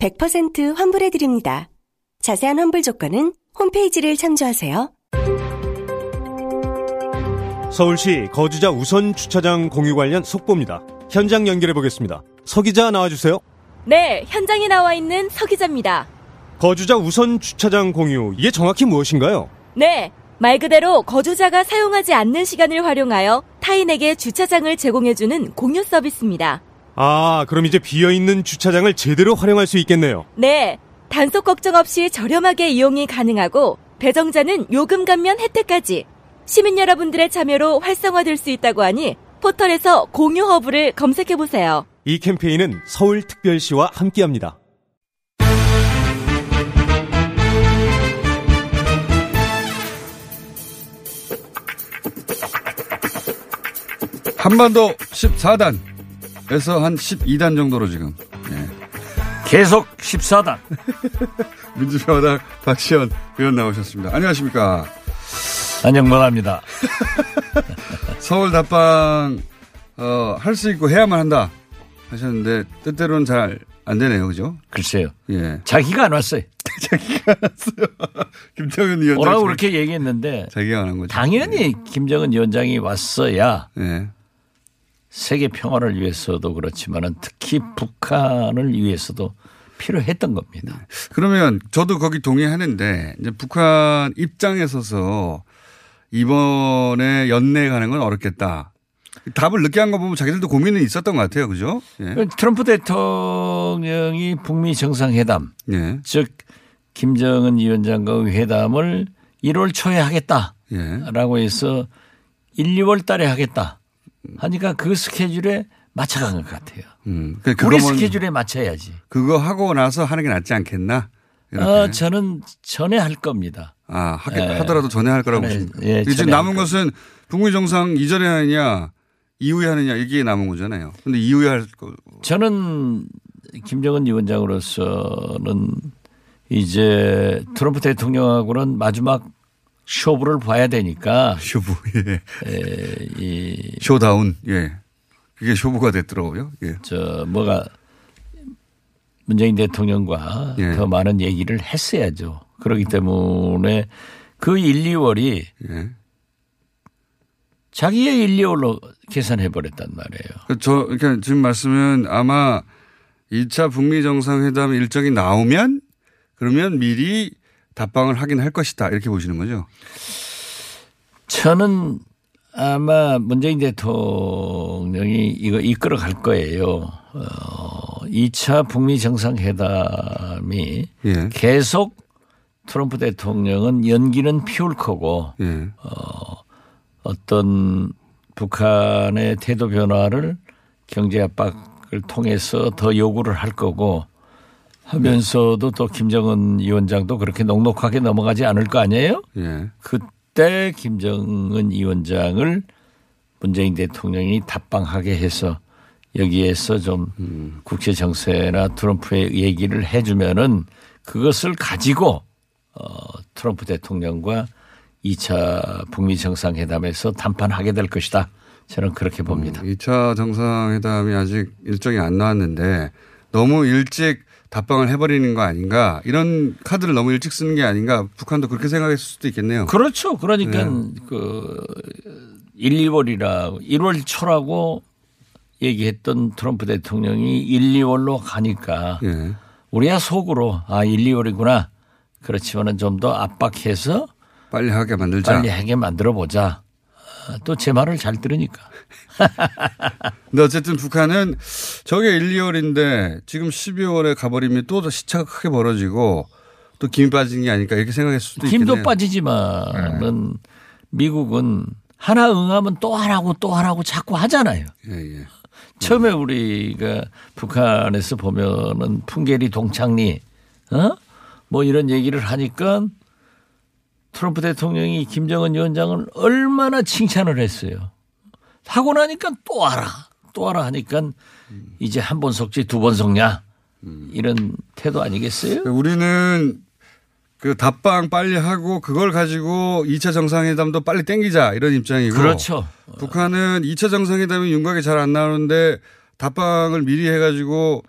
100% 환불해드립니다. 자세한 환불 조건은 홈페이지를 참조하세요. 서울시 거주자 우선 주차장 공유 관련 속보입니다. 현장 연결해 보겠습니다. 서 기자 나와주세요. 네, 현장에 나와 있는 서 기자입니다. 거주자 우선 주차장 공유 이게 정확히 무엇인가요? 네, 말 그대로 거주자가 사용하지 않는 시간을 활용하여 타인에게 주차장을 제공해주는 공유 서비스입니다. 아, 그럼 이제 비어 있는 주차장을 제대로 활용할 수 있겠네요. 네, 단속 걱정 없이 저렴하게 이용이 가능하고 배정자는 요금 감면 혜택까지 시민 여러분들의 참여로 활성화될 수 있다고 하니 포털에서 공유 허브를 검색해 보세요. 이 캠페인은 서울특별시와 함께합니다. 한반도 14단 에서 한 12단 정도로 지금 예. 계속 14단. 민주평화당 박시원 의원 나오셨습니다. 안녕하십니까. 안녕만합니다. 서울 답방 어, 할 수 있고 해야만 한다 하셨는데 뜻대로는 잘 안 되네요, 그죠? 글쎄요. 예. 자기가 안 왔어요. 자기가 안 왔어요. 김정은 위원장. 오라고 그렇게 얘기했는데 자기가 안 한 거죠. 당연히 김정은 위원장이 왔어야 예. 세계 평화를 위해서도 그렇지만은 특히 북한을 위해서도 필요했던 겁니다. 그러면 저도 거기 동의하는데 이제 북한 입장에 서서 이번에 연내 가는 건 어렵겠다. 답을 늦게 한 거 보면 자기들도 고민은 있었던 것 같아요. 그죠? 예. 트럼프 대통령이 북미 정상회담, 예. 즉 김정은 위원장과 회담을 1월 초에 하겠다라고 예. 해서 1, 2월 달에 하겠다 하니까 그 스케줄에 맞춰간 것 같아요. 음. 그러니까 우리 스케줄에 맞춰야지. 그거 하고 나서 하는 게 낫지 않겠나? 이렇게. 어, 저는 전에 할 겁니다. 아, 하, 예. 하더라도 전에 할 거라고 보십니까? 예, 지금 남은 할 것은 북미 정상 이전에 하느냐, 이후에 하느냐, 이게 남은 거잖아요. 근데 이후에 할 거. 저는 김정은 위원장으로서는 이제 트럼프 대통령하고는 마지막 쇼부를 봐야 되니까 쇼부, 예. 에, 이, showdown, 예. 그게 쇼부가 됐더라고요. 예. 저 뭐가 문재인 대통령과 예. 더 많은 얘기를 했어야죠. 그렇기 때문에 그 1, 2월이 예. 자기의 1, 2월로 계산해 버렸단 말이에요. 그 저, 그러니까 지금 말씀은 아마 2차 북미 정상회담 일정이 나오면 그러면 미리 답방을 하긴 할 것이다. 이렇게 보시는 거죠. 저는 아마 문재인 대통령이 이거 이끌어 갈 거예요. 어, 2차 북미 정상회담이 예. 계속 트럼프 대통령은 연기는 피울 거고 예. 어떤 북한의 태도 변화를 경제 압박을 통해서 더 요구를 할 거고 하면서도 또 김정은 위원장도 그렇게 넉넉하게 넘어가지 않을 거 아니에요? 예. 그때 김정은 위원장을 문재인 대통령이 답방하게 해서 여기에서 좀 국제 정세나 트럼프의 얘기를 해주면은 그것을 가지고 어 트럼프 대통령과 2차 북미 정상회담에서 담판하게 될 것이다. 저는 그렇게 봅니다. 2차 정상회담이 아직 일정이 안 나왔는데 너무 일찍 답방을 해버리는 거 아닌가 이런 카드를 너무 일찍 쓰는 게 아닌가 북한도 그렇게 생각했을 수도 있겠네요. 그렇죠. 그러니까 네. 그 1, 2월이라 1월 초라고 얘기했던 트럼프 대통령이 1, 2월로 가니까 예. 우리야 속으로 아 1, 2월이구나. 그렇지만은 좀 더 압박해서 빨리 하게 만들자. 빨리 하게 만들어 보자. 또 제 말을 잘 들으니까. 근데 어쨌든 북한은 저게 1, 2월인데 지금 12월에 가버리면 또 시차가 크게 벌어지고 또 김이 빠지는 게 아닐까 이렇게 생각했을 수도 있겠네요. 빠지지만은 미국은 하나 응하면 또 하라고 또 하라고 자꾸 하잖아요. 예, 예. 처음에 우리가 북한에서 보면은 풍계리 동창리, 어? 뭐 이런 얘기를 하니까 트럼프 대통령이 김정은 위원장을 얼마나 칭찬을 했어요. 하고 나니까 또 와라. 또 와라 하니까 이제 한 번 속지 두 번 속냐. 이런 태도 아니겠어요? 우리는 그 답방 빨리 하고 그걸 가지고 2차 정상회담도 빨리 땡기자 이런 입장이고. 그렇죠. 북한은 2차 정상회담이 윤곽이 잘 안 나오는데 답방을 미리 해가지고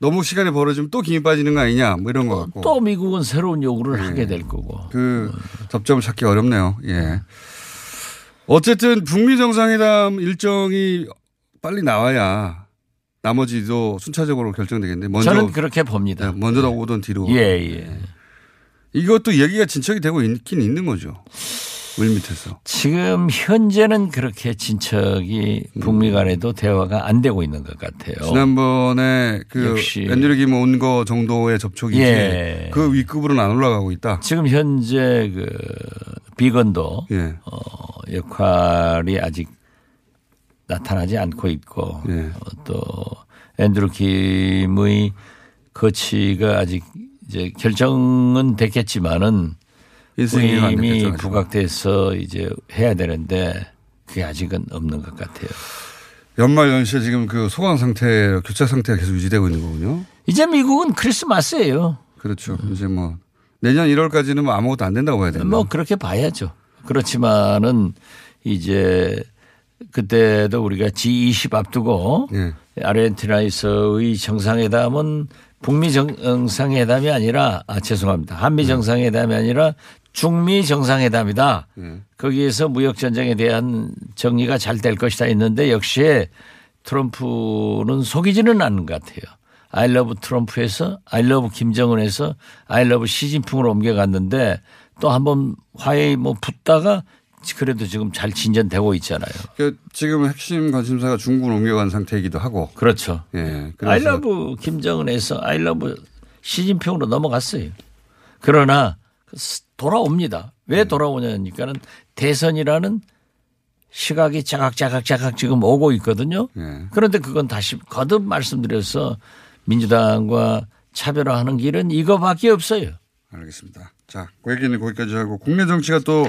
너무 시간이 벌어지면 또 김이 빠지는 거 아니냐 뭐 이런 거 같고. 또 미국은 새로운 요구를 하게 될 거고. 그 접점을 찾기 어렵네요. 예. 어쨌든 북미 정상회담 일정이 빨리 나와야 나머지도 순차적으로 결정되겠는데 먼저 저는 그렇게 봅니다. 네, 먼저 오던 뒤로 예, 예. 이것도 얘기가 진척이 되고 있긴 있는 거죠. 물밑에서. 지금 현재는 그렇게 진척이 북미 간에도 대화가 안 되고 있는 것 같아요. 지난번에 그 역시. 앤드류 김온 거 정도의 접촉이지 예. 그 윗급으로는 안 올라가고 있다. 지금 현재 그 비건도 예. 어, 역할이 아직 나타나지 않고 있고 예. 어, 또 앤드루 김의 거치가 아직 이제 결정은 됐겠지만은 이미 됐겠죠. 부각돼서 이제 해야 되는데 그게 아직은 없는 것 같아요. 연말 연시에 지금 그 소강 상태, 교차 상태가 계속 유지되고 있는 거군요. 이제 미국은 크리스마스예요. 그렇죠. 이제 뭐 내년 1월까지는 뭐 아무것도 안 된다고 해야 되나? 뭐 그렇게 봐야죠. 그렇지만은 이제 그때도 우리가 G20 앞두고 예. 아르헨티나에서의 정상회담은 북미 정상회담이 아니라 아 죄송합니다. 한미 정상회담이 아니라 중미 정상회담이다. 예. 거기에서 무역 전쟁에 대한 정리가 잘 될 것이다 했는데 역시 트럼프는 속이지는 않는 것 같아요. 아이러브 트럼프에서 아이러브 김정은에서 아이러브 시진핑으로 옮겨갔는데 또 한번 화해에 뭐 붙다가 그래도 지금 잘 진전되고 있잖아요. 그 지금 핵심 관심사가 중국으로 옮겨간 상태이기도 하고. 그렇죠. 예. 아이러브 김정은에서 아이러브 시진핑으로 넘어갔어요. 그러나 돌아옵니다. 왜 돌아오냐니까는 대선이라는 시각이 자각자각자각 지금 오고 있거든요. 예. 그런데 그건 다시 거듭 말씀드려서 민주당과 차별화하는 길은 이거밖에 없어요. 알겠습니다. 자, 그 얘기는 거기까지 하고 국내 정치가 또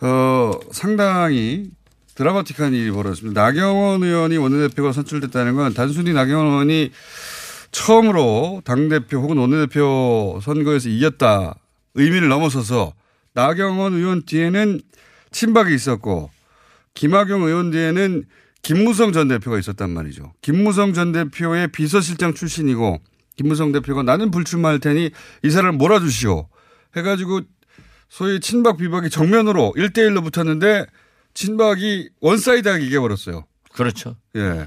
어, 상당히 드라마틱한 일이 벌어졌습니다. 나경원 의원이 원내대표가 선출됐다는 건 단순히 나경원 의원이 처음으로 당대표 혹은 원내대표 선거에서 이겼다 의미를 넘어서서 나경원 의원 뒤에는 친박이 있었고 김학용 의원 뒤에는 김무성 전 대표가 있었단 말이죠. 김무성 전 대표의 비서실장 출신이고 김무성 대표가 나는 불출마할 테니 이 사람을 몰아주시오. 해가지고 소위 친박 비박이 정면으로 1대1로 붙었는데 친박이 one side하게 이겨버렸어요. 그렇죠. 예.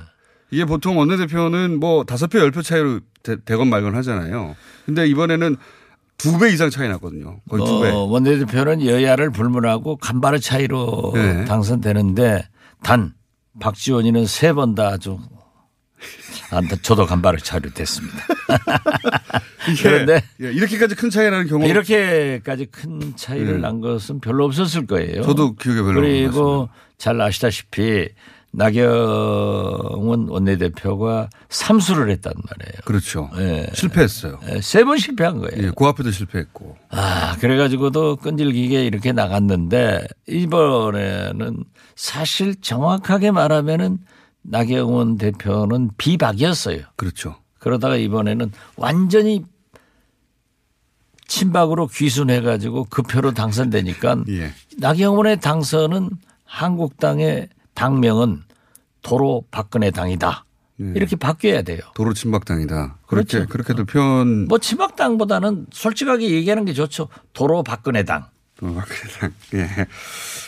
이게 보통 원내대표는 뭐 다섯 표, 열 표 차이로 되, 되건 말건 하잖아요. 근데 이번에는 두 배 이상 차이 났거든요. 거의 두 배. 어, 원내대표는 여야를 불문하고 간발의 차이로 네. 당선되는데 단 박지원이는 세 번 다 아주 안, 저도 간발의 차이로 됐습니다. 그런데 예, 이렇게까지 큰 차이 나는 경우 이렇게까지 큰 차이를 네. 난 것은 별로 없었을 거예요. 저도 기억에 별로 안 그리고 잘 아시다시피 나경원 원내대표가 삼수를 했단 말이에요. 그렇죠. 예. 실패했어요. 세번 실패한 거예요. 예, 그 앞에도 실패했고. 아, 그래가지고도 끈질기게 이렇게 나갔는데 이번에는 사실 정확하게 말하면은 나경원 대표는 비박이었어요. 그렇죠. 그러다가 이번에는 완전히 친박으로 귀순해가지고 그 표로 당선되니까 예. 나경원의 당선은 한국당의 당명은 도로 박근혜 당이다. 예. 이렇게 바뀌어야 돼요. 도로 친박당이다. 그렇게 그렇죠. 그렇게도 표현 뭐 친박당보다는 솔직하게 얘기하는 게 좋죠. 도로 박근혜 당. 도로 박근혜 당. 예.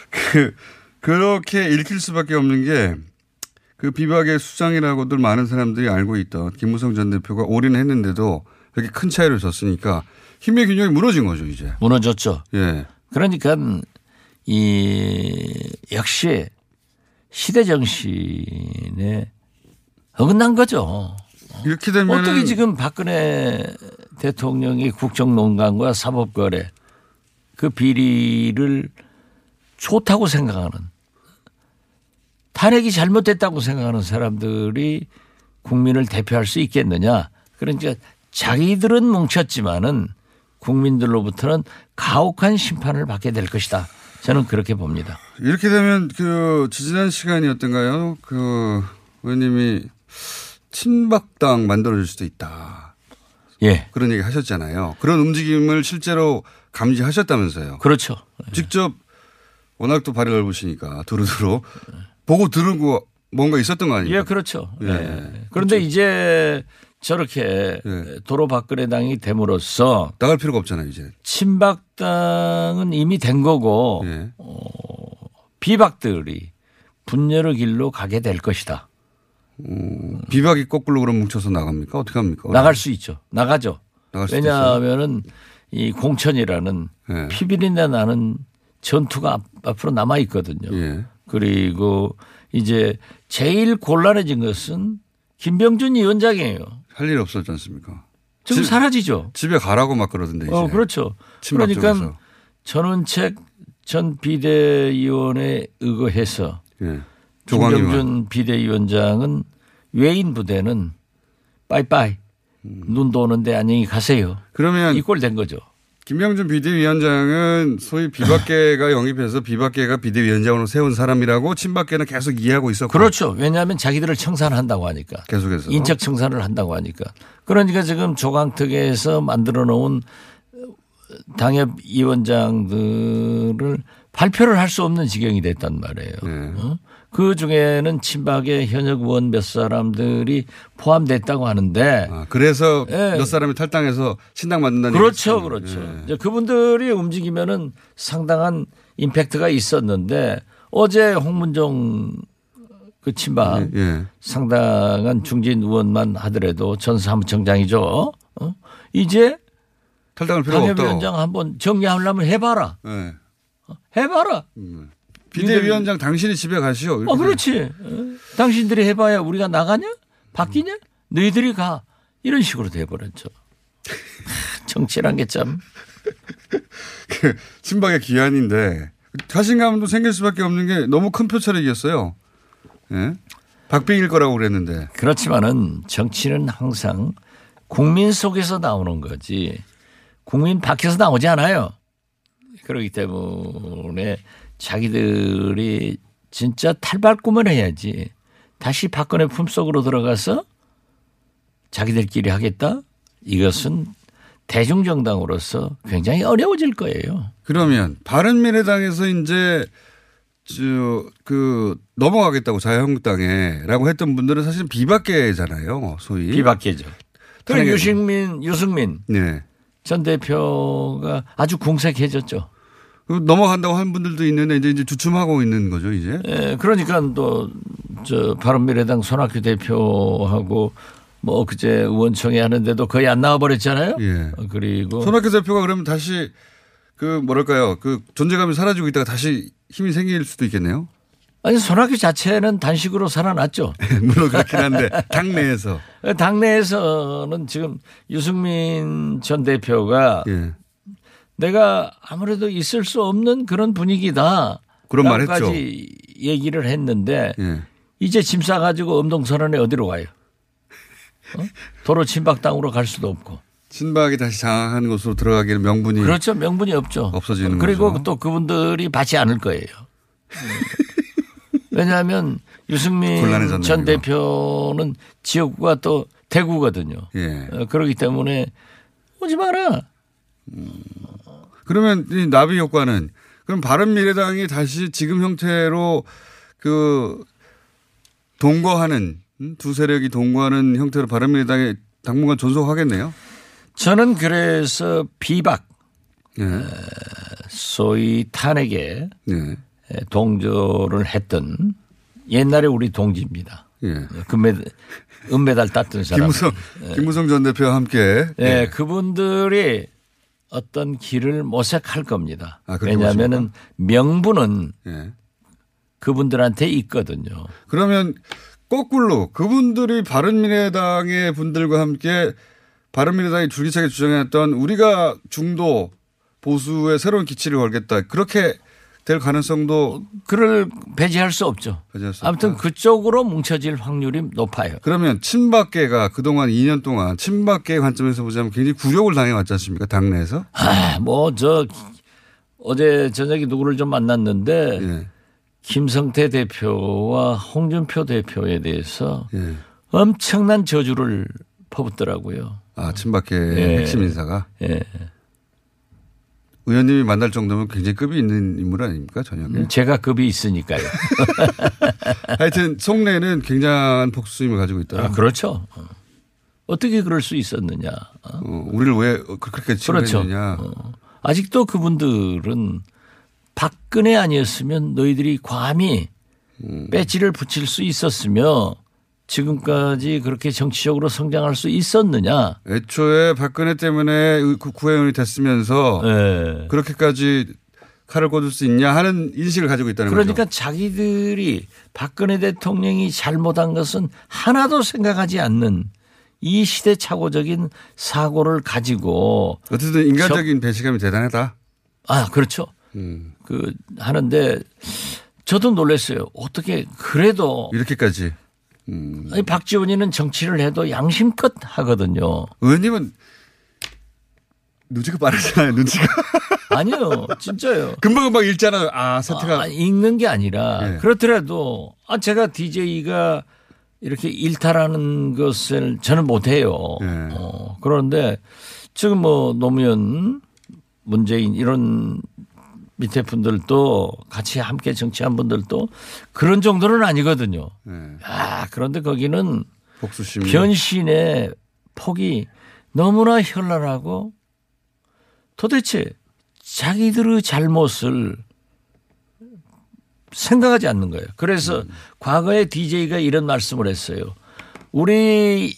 그 그렇게 읽힐 수밖에 없는 게 그 비박의 수장이라고들 많은 사람들이 알고 있던 김무성 전 대표가 올인 했는데도 이렇게 큰 차이를 졌으니까 힘의 균형이 무너진 거죠 이제. 무너졌죠. 예. 그러니까 이 역시 시대 정신에 어긋난 거죠. 이렇게 되면 어떻게 지금 박근혜 대통령이 국정농단과 사법거래 그 비리를 좋다고 생각하는 탄핵이 잘못됐다고 생각하는 사람들이 국민을 대표할 수 있겠느냐. 그러니까 자기들은 뭉쳤지만은 국민들로부터는 가혹한 심판을 받게 될 것이다. 저는 그렇게 봅니다. 이렇게 되면 그 지지난 시간이었던가요? 그 의원님이 친박당 만들어줄 수도 있다. 예. 그런 얘기 하셨잖아요. 그런 움직임을 실제로 감지하셨다면서요. 그렇죠. 직접 워낙 또 발이 넓으시니까 두루두루 보고 들은 거 뭔가 있었던 거 아니에요? 예, 그렇죠. 예. 예. 그런데 이제 저렇게 예. 도로박근혜 당이 됨으로써 나갈 필요가 없잖아요, 이제. 친박당은 이미 된 거고 예. 비박들이 분열의 길로 가게 될 것이다. 비박이 거꾸로 그럼 뭉쳐서 나갑니까? 어떻게 합니까? 나갈 수 있죠. 나가죠. 나갈 있어요. 왜냐하면은 이 공천이라는 예. 피비린내 나는 전투가 앞- 앞으로 남아 있거든요. 예. 그리고 이제 제일 곤란해진 것은 김병준 위원장이에요. 할 일 없었지 않습니까? 지금 집- 사라지죠. 집에 가라고 막 그러던데 이제. 어, 그렇죠. 그러니까 쪽에서. 전원책 전 비대위원에 의거해서 예. 김병준 비대위원장은 외인 부대는 빠이빠이 눈 도는데 안녕히 가세요. 그러면 이꼴 된 거죠. 김병준 비대위원장은 소위 비박계가 영입해서 비박계가 비대위원장으로 세운 사람이라고 친박계는 계속 이해하고 있었고. 그렇죠. 왜냐하면 자기들을 청산한다고 하니까. 계속해서. 인적 청산을 한다고 하니까. 그러니까 지금 조강특에서 만들어 놓은 당협 위원장들을 발표를 할 수 없는 지경이 됐단 말이에요. 네. 어? 그 중에는 친박의 현역 의원 몇 사람들이 포함됐다고 하는데 아, 그래서 예. 몇 사람이 탈당해서 신당 만든다는 그렇죠, 얘기죠. 그렇죠. 예. 이제 그분들이 움직이면은 상당한 임팩트가 있었는데 어제 홍문정 그 친박 예. 상당한 중진 의원만 하더라도 전 사무총장이죠. 어? 이제 탈당할 필요가 없다. 당협위원장 한번 정리하려면 해봐라. 예. 해봐라. 비대위원장 당신이 집에 가시오. 어, 그렇지. 어? 당신들이 해봐야 우리가 나가냐? 바뀌냐? 너희들이 가. 이런 식으로 돼버렸죠. 하, 정치란 게 참. 그 친박의 기한인데 자신감도 생길 수밖에 없는 게 너무 큰 표차력이었어요. 예? 박빙일 거라고 그랬는데. 그렇지만은 정치는 항상 국민 속에서 나오는 거지 국민 밖에서 나오지 않아요. 그렇기 때문에 자기들이 진짜 탈발꿈을 해야지 다시 박근혜 품속으로 들어가서 자기들끼리 하겠다? 이것은 대중정당으로서 굉장히 어려워질 거예요. 그러면 바른미래당에서 이제 저그 넘어가겠다고 자유한국당에라고 했던 분들은 사실 비박계잖아요, 소위. 비박계죠. 탄핵에- 유승민, 유승민 네. 전 대표가 아주 궁색해졌죠. 그 넘어간다고 한 분들도 있는데 이제 이제 주춤하고 있는 거죠, 이제. 예, 그러니까 또, 저, 바른미래당 손학규 대표하고 뭐 그제 의원총회 하는데도 거의 안 나와버렸잖아요. 예. 어, 그리고. 손학규 대표가 그러면 다시 그 뭐랄까요, 그 존재감이 사라지고 있다가 다시 힘이 생길 수도 있겠네요. 아니, 손학규 자체는 단식으로 살아났죠. 물론 그렇긴 한데 당내에서. 당내에서는 지금 유승민 전 대표가 예. 내가 아무래도 있을 수 없는 그런 분위기다. 그런 말 라고까지 했죠. 얘기를 했는데 예. 이제 짐 싸가지고 엄동선언에 어디로 가요? 어? 도로 친박당으로 갈 수도 없고. 친박이 다시 장악하는 곳으로 들어가기는 명분이 그렇죠. 명분이 없죠. 없어지는 그리고 거죠. 또 그분들이 받지 않을 거예요. 왜냐하면 유승민 전 이거. 대표는 지역구가 또 대구거든요. 예. 어, 그렇기 때문에 오지 마라. 그러면 이 나비 효과는 그럼 바른 미래당이 다시 지금 형태로 그 동거하는 음? 두 세력이 동거하는 형태로 바른 미래당에 당분간 존속하겠네요. 저는 그래서 비박 예. 소위 탄핵에 예. 동조를 했던 옛날에 우리 동지입니다. 예. 금메 은메달 땄던 사람. 김무성 김무성 전 대표와 함께 예, 그분들이 어떤 길을 모색할 겁니다. 아, 그렇게 왜냐하면은 명분은 예. 그분들한테 있거든요. 그러면 거꾸로 그분들이 바른미래당의 분들과 함께 바른미래당이 줄기차게 주장했던 우리가 중도 보수의 새로운 기치를 걸겠다. 그렇게 될 가능성도 그를 배제할 수 없죠. 배제할 수 아무튼 없다. 그쪽으로 뭉쳐질 확률이 높아요. 그러면 친박계가 그동안 2년 동안 친박계 관점에서 보자면 굉장히 굴욕을 당해왔지 않습니까? 당내에서. 아, 뭐, 저, 어제 저녁에 누구를 좀 만났는데, 예. 김성태 대표와 홍준표 대표에 대해서 예. 엄청난 저주를 퍼붓더라고요. 아, 친박계 예. 핵심 인사가. 예. 의원님이 만날 정도면 굉장히 급이 있는 인물 아닙니까? 저녁에. 제가 급이 있으니까요. 하여튼 속내는 굉장한 복수심을 가지고 있다. 아, 그렇죠. 어. 어떻게 그럴 수 있었느냐. 어? 어, 우리를 왜 그렇게 그렇죠. 치료했느냐. 어. 아직도 그분들은 박근혜 아니었으면 너희들이 감히 음. 배지를 붙일 수 있었으며 지금까지 그렇게 정치적으로 성장할 수 있었느냐. 애초에 박근혜 때문에 그 구의원이 됐으면서 예. 그렇게까지 칼을 꽂을 수 있냐 하는 인식을 가지고 있다는 그러니까 거죠. 자기들이 박근혜 대통령이 잘못한 것은 하나도 생각하지 않는 이 시대착오적인 사고를 가지고 어쨌든 인간적인 배신감이 대단하다. 아 그렇죠. 음. 그 하는데 저도 놀랐어요. 어떻게 그래도 이렇게까지. 음. 아니, 박지원이는 정치를 해도 양심껏 하거든요. 의원님은 눈치가 빠르잖아요. 눈치가. 아니요, 진짜요. 금방금방 읽잖아요. 아, 사태가. 아, 읽는 게 아니라 네. 그렇더라도 아 제가 DJ가 이렇게 일탈하는 것을 저는 못해요. 네. 어, 그런데 지금 뭐 노무현, 문재인 이런 밑에 분들도 같이 함께 정치한 분들도 그런 정도는 아니거든요. 네. 아 그런데 거기는 복수심. 변신의 폭이 너무나 현란하고 도대체 자기들의 잘못을 생각하지 않는 거예요. 그래서 과거에 DJ가 이런 말씀을 했어요. 우리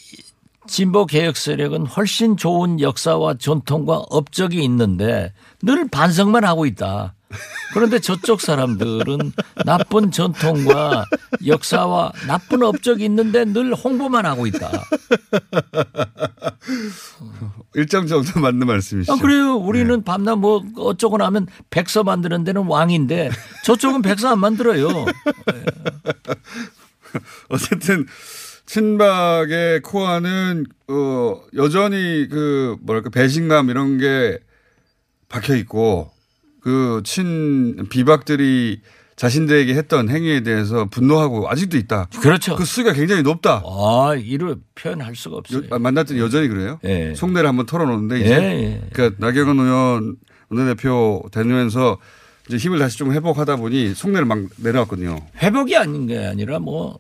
진보 개혁 세력은 훨씬 좋은 역사와 전통과 업적이 있는데 늘 반성만 하고 있다. 그런데 저쪽 사람들은 나쁜 전통과 역사와 나쁜 업적이 있는데 늘 홍보만 하고 있다. 일정 정도 맞는 말씀이시죠. 아, 그래요. 우리는 밤낮 뭐 어쩌고 나면 백서 만드는 데는 왕인데 저쪽은 백서 안 만들어요. 어쨌든 친박의 코어는 어 여전히 그 뭐랄까 배신감 이런 게 박혀 있고 그 친 비박들이 자신들에게 했던 행위에 대해서 분노하고 아직도 있다. 그렇죠. 그 수가 굉장히 높다. 아, 이를 표현할 수가 없어요. 여- 만났더니 여전히 그래요. 예. 속내를 한번 털어놓는데 이제 예, 예. 그러니까 나경원 의원 원내대표 되면서 이제 힘을 다시 좀 회복하다 보니 속내를 막 내려왔거든요. 회복이 아닌 게 아니라 뭐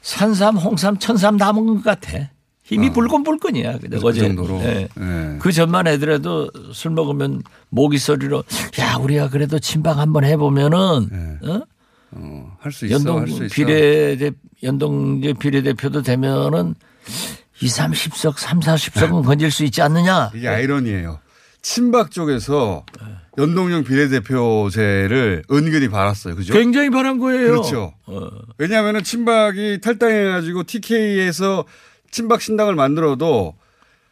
산삼, 홍삼, 천삼 다 먹은 것 같아. 힘이 불끈불끈이야. 근데 그 어제 정도로. 예. 예. 그 전만 애들에도 술 먹으면 모기 소리로 야 우리가 그래도 친박 한번 해보면은 어? 어, 할수 있어. 연동 할수 있어. 비례대 연동제 비례대표도 되면은 2, 30석, 3, 40석은 건질 수 있지 않느냐. 이게 아이러니예요. 친박 쪽에서 연동형 비례대표제를 은근히 바랐어요. 그죠? 굉장히 바란 거예요. 그렇죠. 어. 왜냐하면 친박이 탈당해가지고 TK에서 친박 신당을 만들어도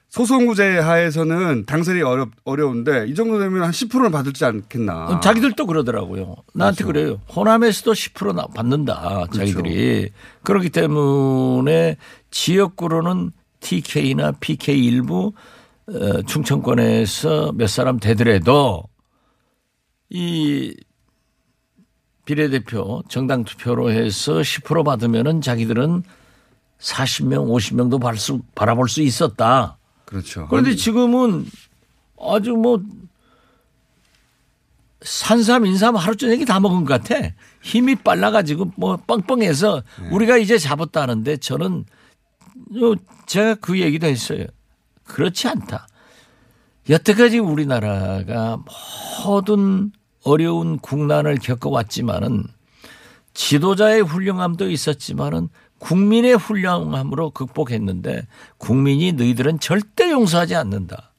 소송구제 하에서는 당선이 어렵, 어려운데 이 정도 되면 한 10%는 받을지 않겠나. 어, 자기들도 그러더라고요. 나한테 그래요 호남에서도 10% 나- 받는다. 자기들이. 그렇기 때문에 지역구로는 TK나 PK 일부 어, 충청권에서 몇 사람 되더라도 이 비례대표 정당 투표로 해서 10% 받으면은 자기들은 40명, 50명도 발 수, 바라볼 수 있었다. 그렇죠. 그런데 지금은 아주 뭐 산삼, 인삼 하루 저녁에 다 먹은 것 같아. 힘이 빨라가지고 뭐 뻥뻥해서 우리가 이제 잡았다는데 저는 어, 제가 그 얘기도 했어요. 그렇지 않다. 여태까지 우리나라가 모든 어려운 국난을 겪어왔지만은 지도자의 훌륭함도 있었지만은 국민의 훌륭함으로 극복했는데 국민이 너희들은 절대 용서하지 않는다.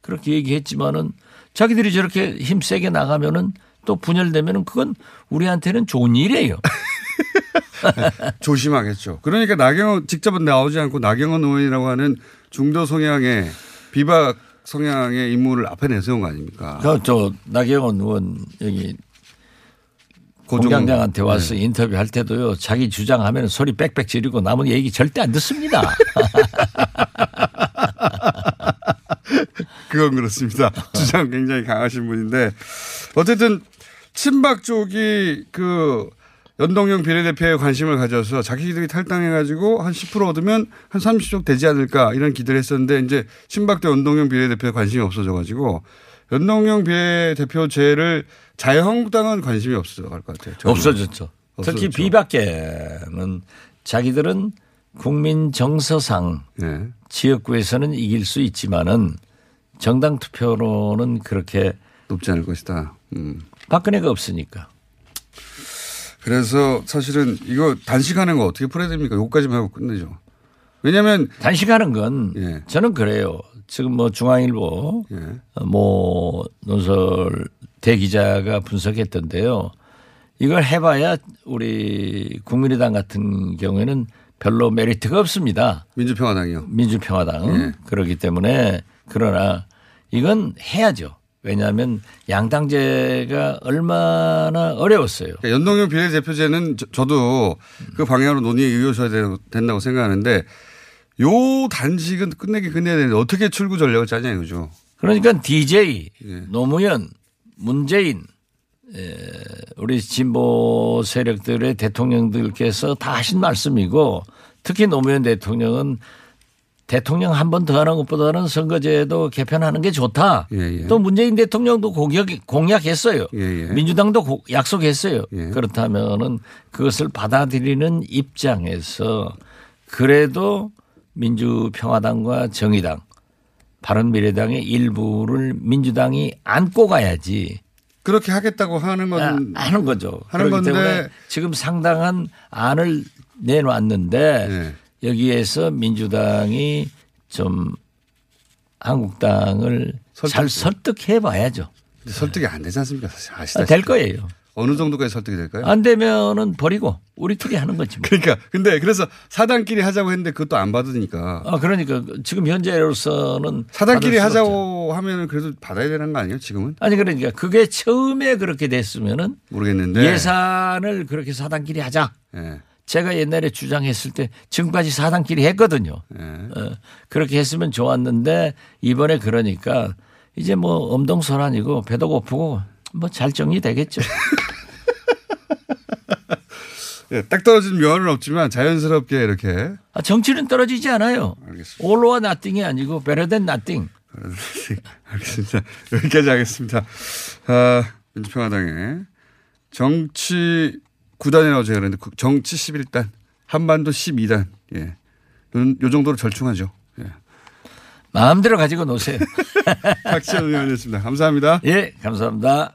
그렇게 얘기했지만은 자기들이 저렇게 힘세게 나가면은 또 분열되면은 그건 우리한테는 좋은 일이에요. 조심하겠죠. 그러니까 나경원 직접은 나오지 않고 나경원 의원이라고 하는 중도 성향의 비박 성향의 인물을 앞에 내세운 거 아닙니까? 그저 나경원 의원 여기 고종- 공장장한테 와서 네. 인터뷰할 때도요. 자기 주장하면 소리 빽빽 지르고 남은 얘기 절대 안 듣습니다. 그건 그렇습니다. 주장 굉장히 강하신 분인데 어쨌든 친박 쪽이 그 연동형 비례대표에 관심을 가져서 자기들이 탈당해가지고 한 10% 얻으면 한 30석 되지 않을까 이런 기대를 했었는데 이제 친박도 연동형 비례대표에 관심이 없어져가지고 연동형 비례대표제를 자유한국당은 관심이 없어져갈 것 같아요. 저는. 없어졌죠. 특히 없어졌죠. 비박계는 자기들은 국민 정서상 네. 지역구에서는 이길 수 있지만은 정당 투표로는 그렇게 높지 않을 것이다. 음. 박근혜가 없으니까. 그래서 사실은 이거 단식하는 거 어떻게 풀어야 됩니까? 요거까지만 하고 끝내죠. 왜냐하면 단식하는 건 예. 저는 그래요. 지금 뭐 중앙일보 예. 뭐 논설 대기자가 분석했던데요. 이걸 해봐야 우리 국민의당 같은 경우에는 별로 메리트가 없습니다. 민주평화당이요. 민주평화당 예. 그렇기 때문에 그러나 이건 해야죠. 왜냐하면 양당제가 얼마나 어려웠어요. 그러니까 연동형 비례대표제는 저, 도그 방향으로 논의에 이어져야 되- 된다고 생각하는데 요 단식은 끝내기 끝내야 되는데 어떻게 출구 전략을 짜냐 이거죠. 그러니까 DJ, 예. 노무현, 문재인, 에, 우리 진보 세력들의 대통령들께서 다 하신 말씀이고 특히 노무현 대통령은 대통령 한 번 더 하는 것보다는 선거제도 개편하는 게 좋다. 예, 예. 또 문재인 대통령도 공약, 공약했어요. 예, 예. 민주당도 고- 약속했어요. 예. 그렇다면은 그것을 받아들이는 입장에서 그래도 민주평화당과 정의당 바른미래당의 일부를 민주당이 안고 가야지 그렇게 하겠다고 하는 건 아, 하는 거죠. 하는 그렇기 건데 때문에 지금 상당한 안을 내놨는데 예. 여기에서 민주당이 좀 한국당을 잘 설득- 설득해 봐야죠. 설득이 안 되지 않습니까? 사실 아, 아시다시피. 될 거예요. 어느 정도까지 설득이 될까요? 안 되면은 버리고 우리끼리 하는 거지 뭐. 그러니까 근데 그래서 사당끼리 하자고 했는데 그것도 안 받으니까 아, 그러니까 지금 현재로서는 없죠. 하자고 하면은 그래도 받아야 되는 거 아니에요? 지금은 아니 그러니까 그게 처음에 그렇게 됐으면은 모르겠는데 예산을 그렇게 사당끼리 하자. 예. 제가 옛날에 주장했을 때 지금까지 사당끼리 했거든요. 예. 어, 그렇게 했으면 좋았는데 이번에 그러니까 이제 뭐 엄동설아니고 배도 고프고 뭐 잘 정리되겠죠. 예, 딱 떨어진 묘안은 없지만 자연스럽게 이렇게 아, 정치는 떨어지지 않아요. 알겠습니다. 올로와 나띵이 아니고 better than nothing. 알겠습니다. 여기까지 하겠습니다. 아, 민주평화당의 정치 9단이라고 제가 그랬는데 구- 정치 11단, 한반도 12단. 예. 요, 요 정도로 절충하죠. 예. 마음대로 가지고 노세요. 박지원 의원이었습니다. 감사합니다. 예, 감사합니다.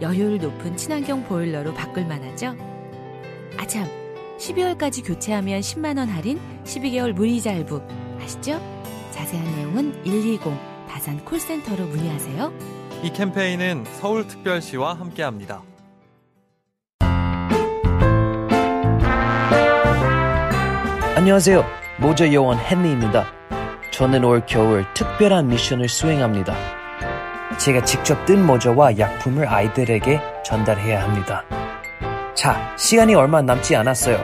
여효율 높은 친환경 보일러로 바꿀 만하죠? 아참, 12월까지 교체하면 10만원 할인, 12개월 무이자 할부. 아시죠? 자세한 내용은 120 다산 콜센터로 문의하세요. 이 캠페인은 서울특별시와 함께합니다. 안녕하세요. 모자 요원 헨리입니다. 저는 올 겨울 특별한 미션을 수행합니다. 제가 직접 뜬 모자와 약품을 아이들에게 전달해야 합니다. 자, 시간이 얼마 남지 않았어요.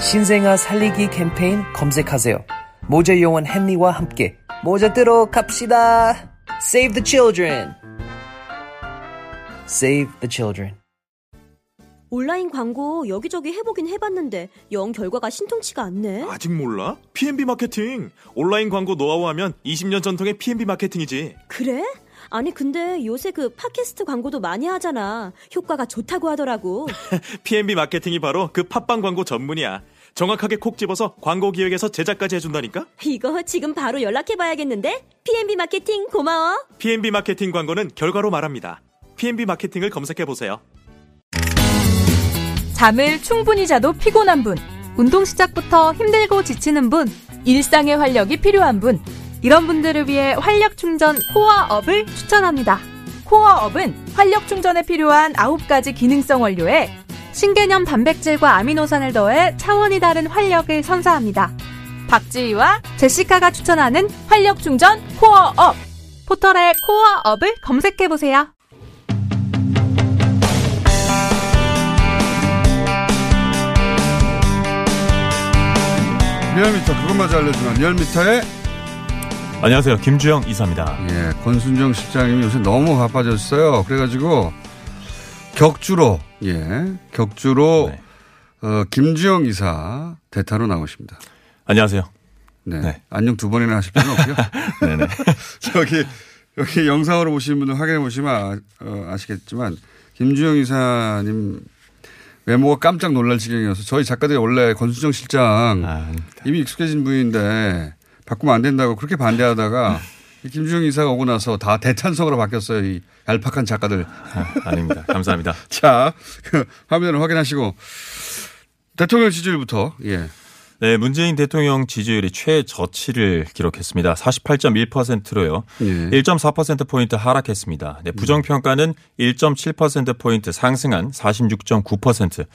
신생아 살리기 캠페인 검색하세요. 모자 요원 헨리와 함께 모자 뜨러 갑시다. Save the children. Save the children. 온라인 광고 여기저기 해보긴 해봤는데 영 결과가 신통치가 않네. 아직 몰라? P&B 마케팅. 온라인 광고 노하우 하면 20년 전통의 P&B 마케팅이지. 그래? 아니 근데 요새 그 팟캐스트 광고도 많이 하잖아. 효과가 좋다고 하더라고. P&B 마케팅이 바로 그 팟빵 광고 전문이야. 정확하게 콕 집어서 광고 기획에서 제작까지 해준다니까? 이거 지금 바로 연락해봐야겠는데? P&B 마케팅 고마워. P&B 마케팅 광고는 결과로 말합니다. PNB 마케팅을 검색해 보세요. 잠을 충분히 자도 피곤한 분, 운동 시작부터 힘들고 지치는 분, 일상의 활력이 필요한 분, 이런 분들을 위해 활력 충전 코어업을 추천합니다. 코어업은 활력 충전에 필요한 9가지 기능성 원료에 신개념 단백질과 아미노산을 더해 차원이 다른 활력을 선사합니다. 박지희와 제시카가 추천하는 활력 충전 코어업. 포털에 코어업을 검색해보세요. 리얼미터 그것마저 알려주는 리얼미터의 안녕하세요. 김주영 이사입니다. 예, 권순정 실장님이 요새 너무 바빠졌어요. 그래가지고 격주로 예, 격주로 네. 어, 김주영 이사 대타로 나오십니다. 안녕하세요. 네. 네. 안녕 두 번이나 하실 필요는 없고요. 네네. 저기 여기 영상으로 보시는 분들 확인해 보시면 아, 어, 아시겠지만 김주영 이사님 외모가 깜짝 놀랄 지경이어서 저희 작가들이 원래 권순정 실장 아, 이미 익숙해진 분인데 바꾸면 안 된다고 그렇게 반대하다가 이 김주영 이사가 오고 나서 다 대찬성으로 바뀌었어요. 이 얄팍한 작가들. 아, 닙니다 감사합니다. 자, 그 화면을 확인하시고 대통령 지지율부터 예. 네, 문재인 대통령 지지율이 최저치를 기록했습니다. 48.1%로요. 예. 1.4%포인트 하락했습니다. 네, 부정평가는 1.7%포인트 상승한 46.9%.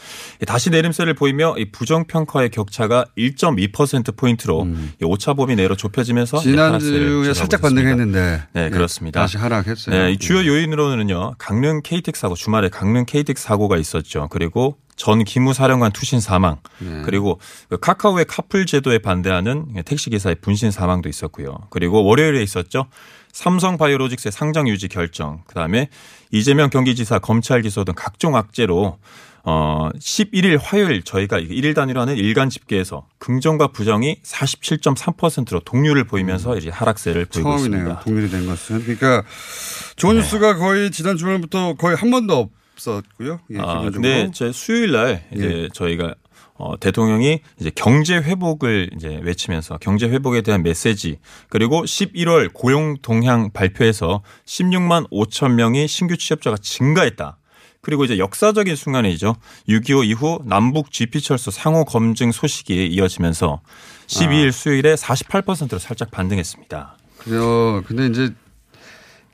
다시 내림세를 보이며 이 부정평가의 격차가 1.2%포인트로 이 오차범위 내로 좁혀지면서 음. 지난주에 살짝 반등했는데 네, 예, 그렇습니다. 다시 하락했어요. 네, 이 주요 요인으로는요. 강릉 KTX 사고 주말에 강릉 KTX 사고가 있었죠. 그리고 전 기무사령관 투신 사망 네. 그리고 그 카카오의 카풀 제도에 반대하는 택시기사의 분신 사망도 있었고요. 그리고 월요일에 있었죠. 삼성 바이오로직스의 상장 유지 결정, 그 다음에 이재명 경기지사 검찰 기소 등 각종 악재로 어 11일 화요일 저희가 일일 단위로 하는 일간 집계에서 긍정과 부정이 47.3%로 동률을 보이면서 이제 하락세를 보이고 음. 처음이네요. 있습니다. 동일이 된 것은. 그러니까 좋은 뉴스가 거의 지난 주말부터 거의 한 번도 없었고요. 예, 아. 근데 제 수요일 날 이제 예. 저희가 어, 대통령이 이제 경제 회복을 이제 외치면서 경제 회복에 대한 메시지 그리고 11월 고용 동향 발표에서 16만 5천 명이 신규 취업자가 증가했다. 그리고 이제 역사적인 순간이죠. 6.25 이후 남북 GP철수 상호 검증 소식이 이어지면서 12일 아. 수요일에 48%로 살짝 반등했습니다. 그래요. 근데 이제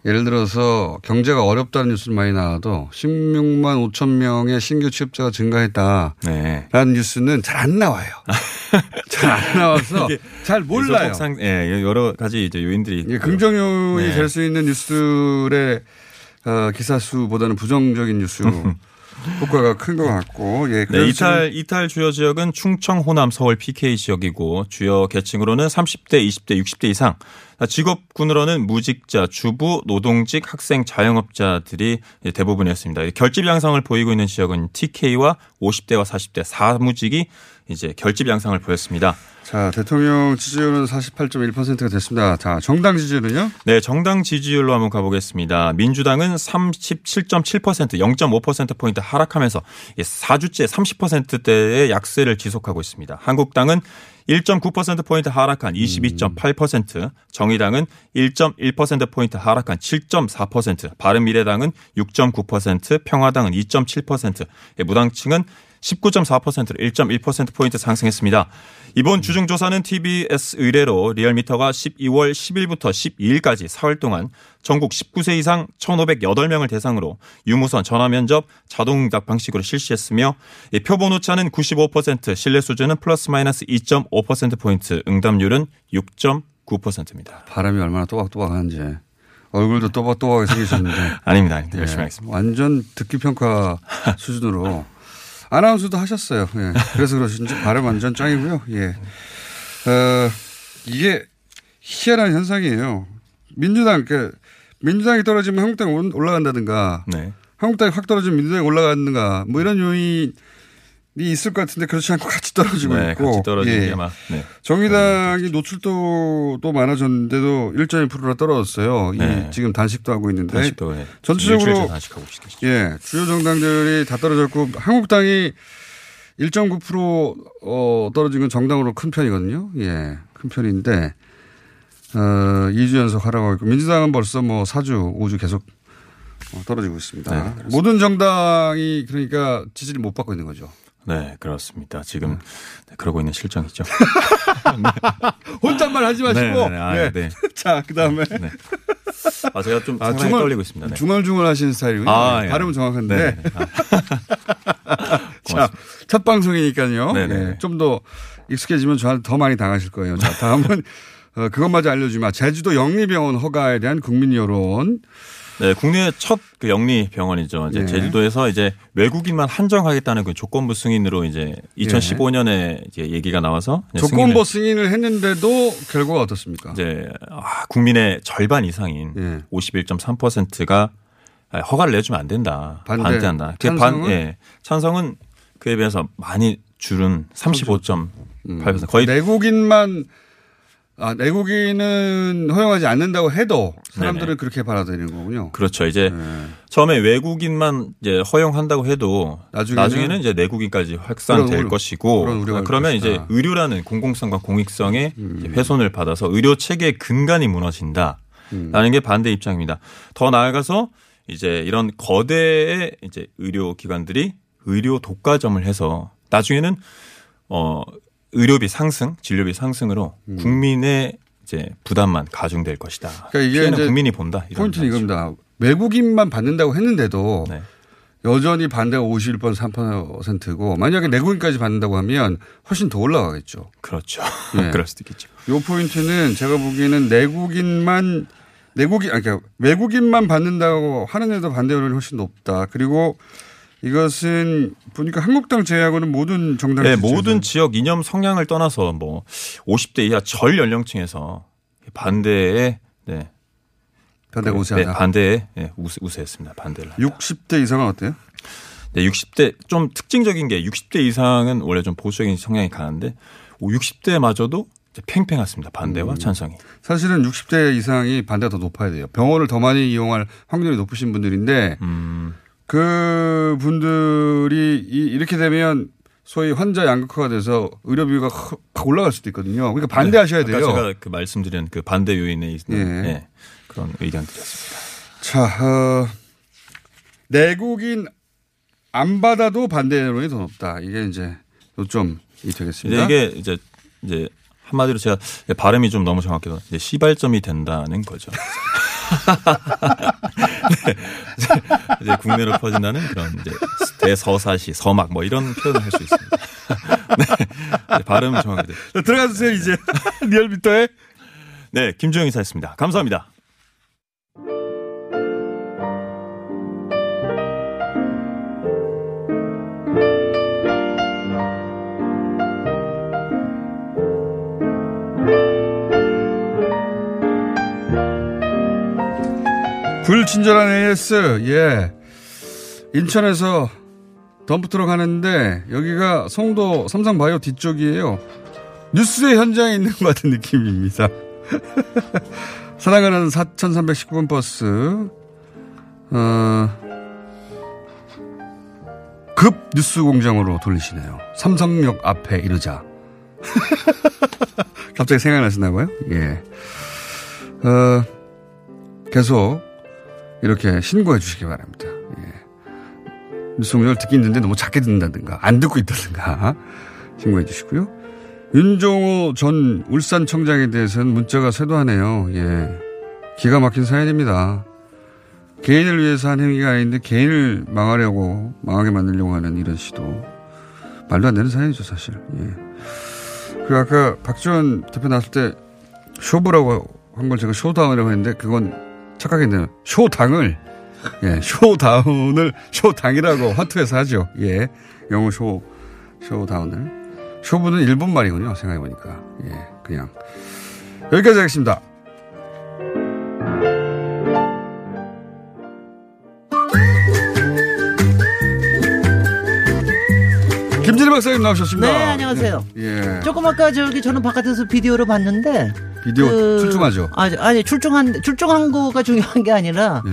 예를 들어서 경제가 어렵다는 뉴스 많이 나와도 16만 5천 명의 신규 취업자가 증가했다라는 네. 뉴스는 잘 안 나와요. 잘 안 나와서 잘 몰라요. 상, 예, 여러 가지 이제 요인들이 예, 긍정요인이 네. 될수 있는 뉴스들의 어, 기사 수보다는 부정적인 뉴스 효과가 큰 것 같고 예. 네, 이탈 이탈 주요 지역은 충청, 호남, 서울, PK 지역이고 주요 계층으로는 30대, 20대, 60대 이상. 직업군으로는 무직자, 주부, 노동직, 학생, 자영업자들이 대부분이었습니다. 결집 양상을 보이고 있는 지역은 TK와 50대와 40대 사무직이 이제 결집 양상을 보였습니다. 자 대통령 지지율은 48.1%가 됐습니다. 자 정당 지지율은요? 네, 정당 지지율로 한번 가보겠습니다. 민주당은 37.7% 0.5%포인트 하락하면서 4주째 30%대의 약세를 지속하고 있습니다. 한국당은 1.9%포인트 하락한 22.8%, 정의당은 1.1%포인트 하락한 7.4%, 바른미래당은 6.9%, 평화당은 2.7%, 예, 무당층은 19.4%로 1.1%포인트 상승했습니다. 이번 주중조사는 TBS 의뢰로 리얼미터가 12월 10일부터 12일까지 사흘 동안 전국 19세 이상 1,508명을 대상으로 유무선 전화 면접 자동응답 방식으로 실시했으며 이 표본 오차는 95%, 신뢰 수준은 플러스 마이너스 2.5%포인트, 응답률은 6.9%입니다. 바람이 얼마나 또박또박하는지 얼굴도 또박또박하게 생기셨는데 아닙니다. 아닙니다. 열심히 예, 하겠습니다. 완전 듣기 평가 수준으로 아나운서도 하셨어요. 예. 그래서 그러신지 발음 완전 짱이고요. 예. 어, 이게 희한한 현상이에요. 민주당, 그 민주당이 떨어지면 한국당이 올- 올라간다든가 네. 한국당이 확 떨어지면 민주당이 올라가는가 뭐 이런 요인이 있을 것 같은데 그렇지 않고 같이 떨어지고 네, 있고 같이 떨어지는 예. 게 아마 네. 정의당이 노출도도 많아졌는데도 1.1%가 떨어졌어요. 이 네. 지금 단식도 하고 있는데 단식도, 네. 전체적으로. 예 주요 정당들이 다 떨어졌고 한국당이 1.9% 어, 떨어진 건 정당으로 큰 편이거든요. 예, 큰 편인데 어, 2주 연속 하락하고 있고 민주당은 벌써 뭐 4주, 5주 계속 어, 떨어지고 있습니다. 네. 모든 정당이 그러니까 지지를 못 받고 있는 거죠. 네, 그렇습니다. 지금 네, 그러고 있는 실정이죠. 혼잣말 하지 마시고. 네, 네, 네. 아, 네. 네. 자, 그 다음에. 네. 아, 제가 좀 상당히 떨리고 있습니다. 네. 중얼중얼 하시는 스타일이군요. 아, 네, 예. 발음은 정확한데. 네, 네. 자, 첫 방송이니까요. 네, 네. 예, 좀더 익숙해지면 저한테 더 많이 당하실 거예요. 자, 다음은 어, 그것마저 알려주마. 제주도 영리병원 허가에 대한 국민 여론. 네, 국내 첫 그 영리 병원이죠. 이제 예. 제주도에서 이제 외국인만 한정하겠다는 그 조건부 승인으로 이제 2015년에 이제 얘기가 나와서 이제 예. 조건부 승인을- 승인을 했는데도 결과가 어떻습니까? 이제 아, 국민의 절반 이상인 예. 51.3%가 허가를 내주면 안 된다. 반대. 반대한다. 그 찬성은? 반, 예. 찬성은 그에 비해서 많이 줄은 35.8% 거의 내국인만 아, 내국인은 허용하지 않는다고 해도 사람들은 네네. 그렇게 받아들이는 거군요. 그렇죠. 이제 네. 처음에 외국인만 이제 허용한다고 해도 나중에는 나중에는, 이제 내국인까지 확산될 그런 것이고 그런 그러면 이제. 의료라는 공공성과 공익성의 음. 훼손을 받아서 의료 체계의 근간이 무너진다라는 게 반대 입장입니다. 더 나아가서 이제 이런 거대의 이제 의료 기관들이 의료 독과점을 해서 나중에는 어 의료비 상승, 진료비 상승으로 국민의 이제 부담만 가중될 것이다. 음. 그러니까 이게 이제 국민이 본다. 이런 포인트는 이겁니다. 외국인만 받는다고 했는데도 네. 여전히 반대가 51.3%고 만약에 내국인까지 받는다고 하면 훨씬 더 올라가겠죠. 그렇죠. 예. 그럴 수도 있겠죠. 요 포인트는 제가 보기에는 내국인만 내국인 아니 그러니까 외국인만 받는다고 하는 데도 반대율이 훨씬 높다. 그리고 이것은 보니까 한국당 제외하고는 모든 정당 네, 모든 지역 이념 성향을 떠나서 뭐 50대 이하 전 연령층에서 반대에 네. 반대가 네, 우세하다. 반대에 네, 우세, 우세했습니다. 반대를. 60대 이상은 어때요? 네, 60대 좀 특징적인 게 60대 이상은 원래 좀 보수적인 성향이 강한데 60대마저도 팽팽했습니다. 반대와 음. 찬성이. 사실은 60대 이상이 반대가 더 높아야 돼요. 병원을 더 많이 이용할 확률이 높으신 분들인데 음. 그 분들이 이- 이렇게 되면 소위 환자 양극화가 돼서 의료비가 확 올라갈 수도 있거든요. 그러니까 반대하셔야 네, 돼요. 제가 그 말씀드린 그 반대 요인에 있는 예. 네, 그런 의견들이었습니다. 자, 어, 내국인 안 받아도 반대 여론이 더 높다. 이게 이제 요점이 되겠습니다. 이제 이게 이제 이제 한마디로 제가 발음이 좀 너무 정확해서 이제 시발점이 된다는 거죠. 네. 이제, 이제 국내로 퍼진다는 그런 이제 대서사시, 서막 뭐 이런 표현을 할 수 있습니다. 네. 발음 정확하게. 자, 들어가 주세요 이제 리얼미터에. 네, 김주영 이사였습니다. 감사합니다. 불친절한 AS, 예. 인천에서 덤프트럭 가는데 여기가 송도 삼성바이오 뒤쪽이에요. 뉴스의 현장에 있는 것 같은 느낌입니다. 사랑하는 4319번 버스, 어, 급 뉴스 공장으로 돌리시네요. 삼성역 앞에 이르자. 갑자기 생각나시나 봐요? 예. 어, 계속 이렇게 신고해 주시기 바랍니다. 예. 뉴스 공장을 듣기 있는데 너무 작게 듣는다든가, 안 듣고 있다든가, 신고해 주시고요. 윤종호 전 울산청장에 대해서는 문자가 쇄도하네요. 예. 기가 막힌 사연입니다. 개인을 위해서 한 행위가 아닌데 개인을 망하려고, 망하게 만들려고 하는 이런 시도. 말도 안 되는 사연이죠, 사실. 예. 그 아까 박지원 대표 나왔을 때 쇼부라고 한 걸 제가 showdown이라고 했는데 그건 착각했네요. 쇼당을 예, showdown을 쇼당이라고 화투에서 하죠. 예. 영어 show showdown을. 쇼부는 일본 말이군요. 생각해 보니까. 예. 그냥 여기까지 하겠습니다. 김진애 박사님 나오셨습니다. 네, 안녕하세요. 예. 조금 아까 저기 저는 바깥에서 비디오로 봤는데 비디오 그- 출중하죠. 아니, 아니 출중한 출중한 거가 중요한 게 아니라 예.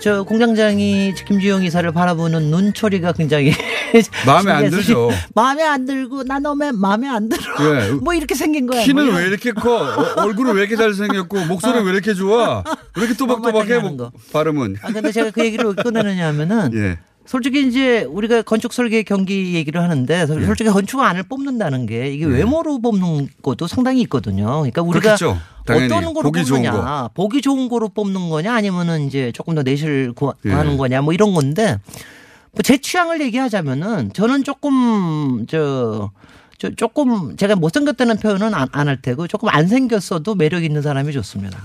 저 공장장이 김주영 이사를 바라보는 눈초리가 굉장히 마음에 안 들죠. 마음에 안 들고 나 너무 마음에 안 들어. 예. 뭐 이렇게 생긴 거야. 키는 뭐왜 이렇게 커? 어, 얼굴은 왜 이렇게 잘 생겼고 목소리는 왜 이렇게 좋아? 왜 이렇게 또박또박해? 뭐, 발음은. 아 근데 제가 그 얘기를 왜 꺼내느냐 하면은 예. 솔직히 이제 우리가 건축 설계 경기 얘기를 하는데 예. 솔직히 건축안을 뽑는다는 게 이게 외모로 뽑는 것도 상당히 있거든요. 그러니까 우리가 그렇겠죠. 어떤 거로 보기 좋은 뽑느냐, 거. 보기 좋은 거로 뽑는 거냐, 아니면은 이제 조금 더 내실 예. 구하는 거냐, 뭐 이런 건데 뭐제 취향을 얘기하자면은 저는 조금 저. 저 조금 제가 못생겼다는 표현은 안 할 테고 조금 안 생겼어도 매력 있는 사람이 좋습니다.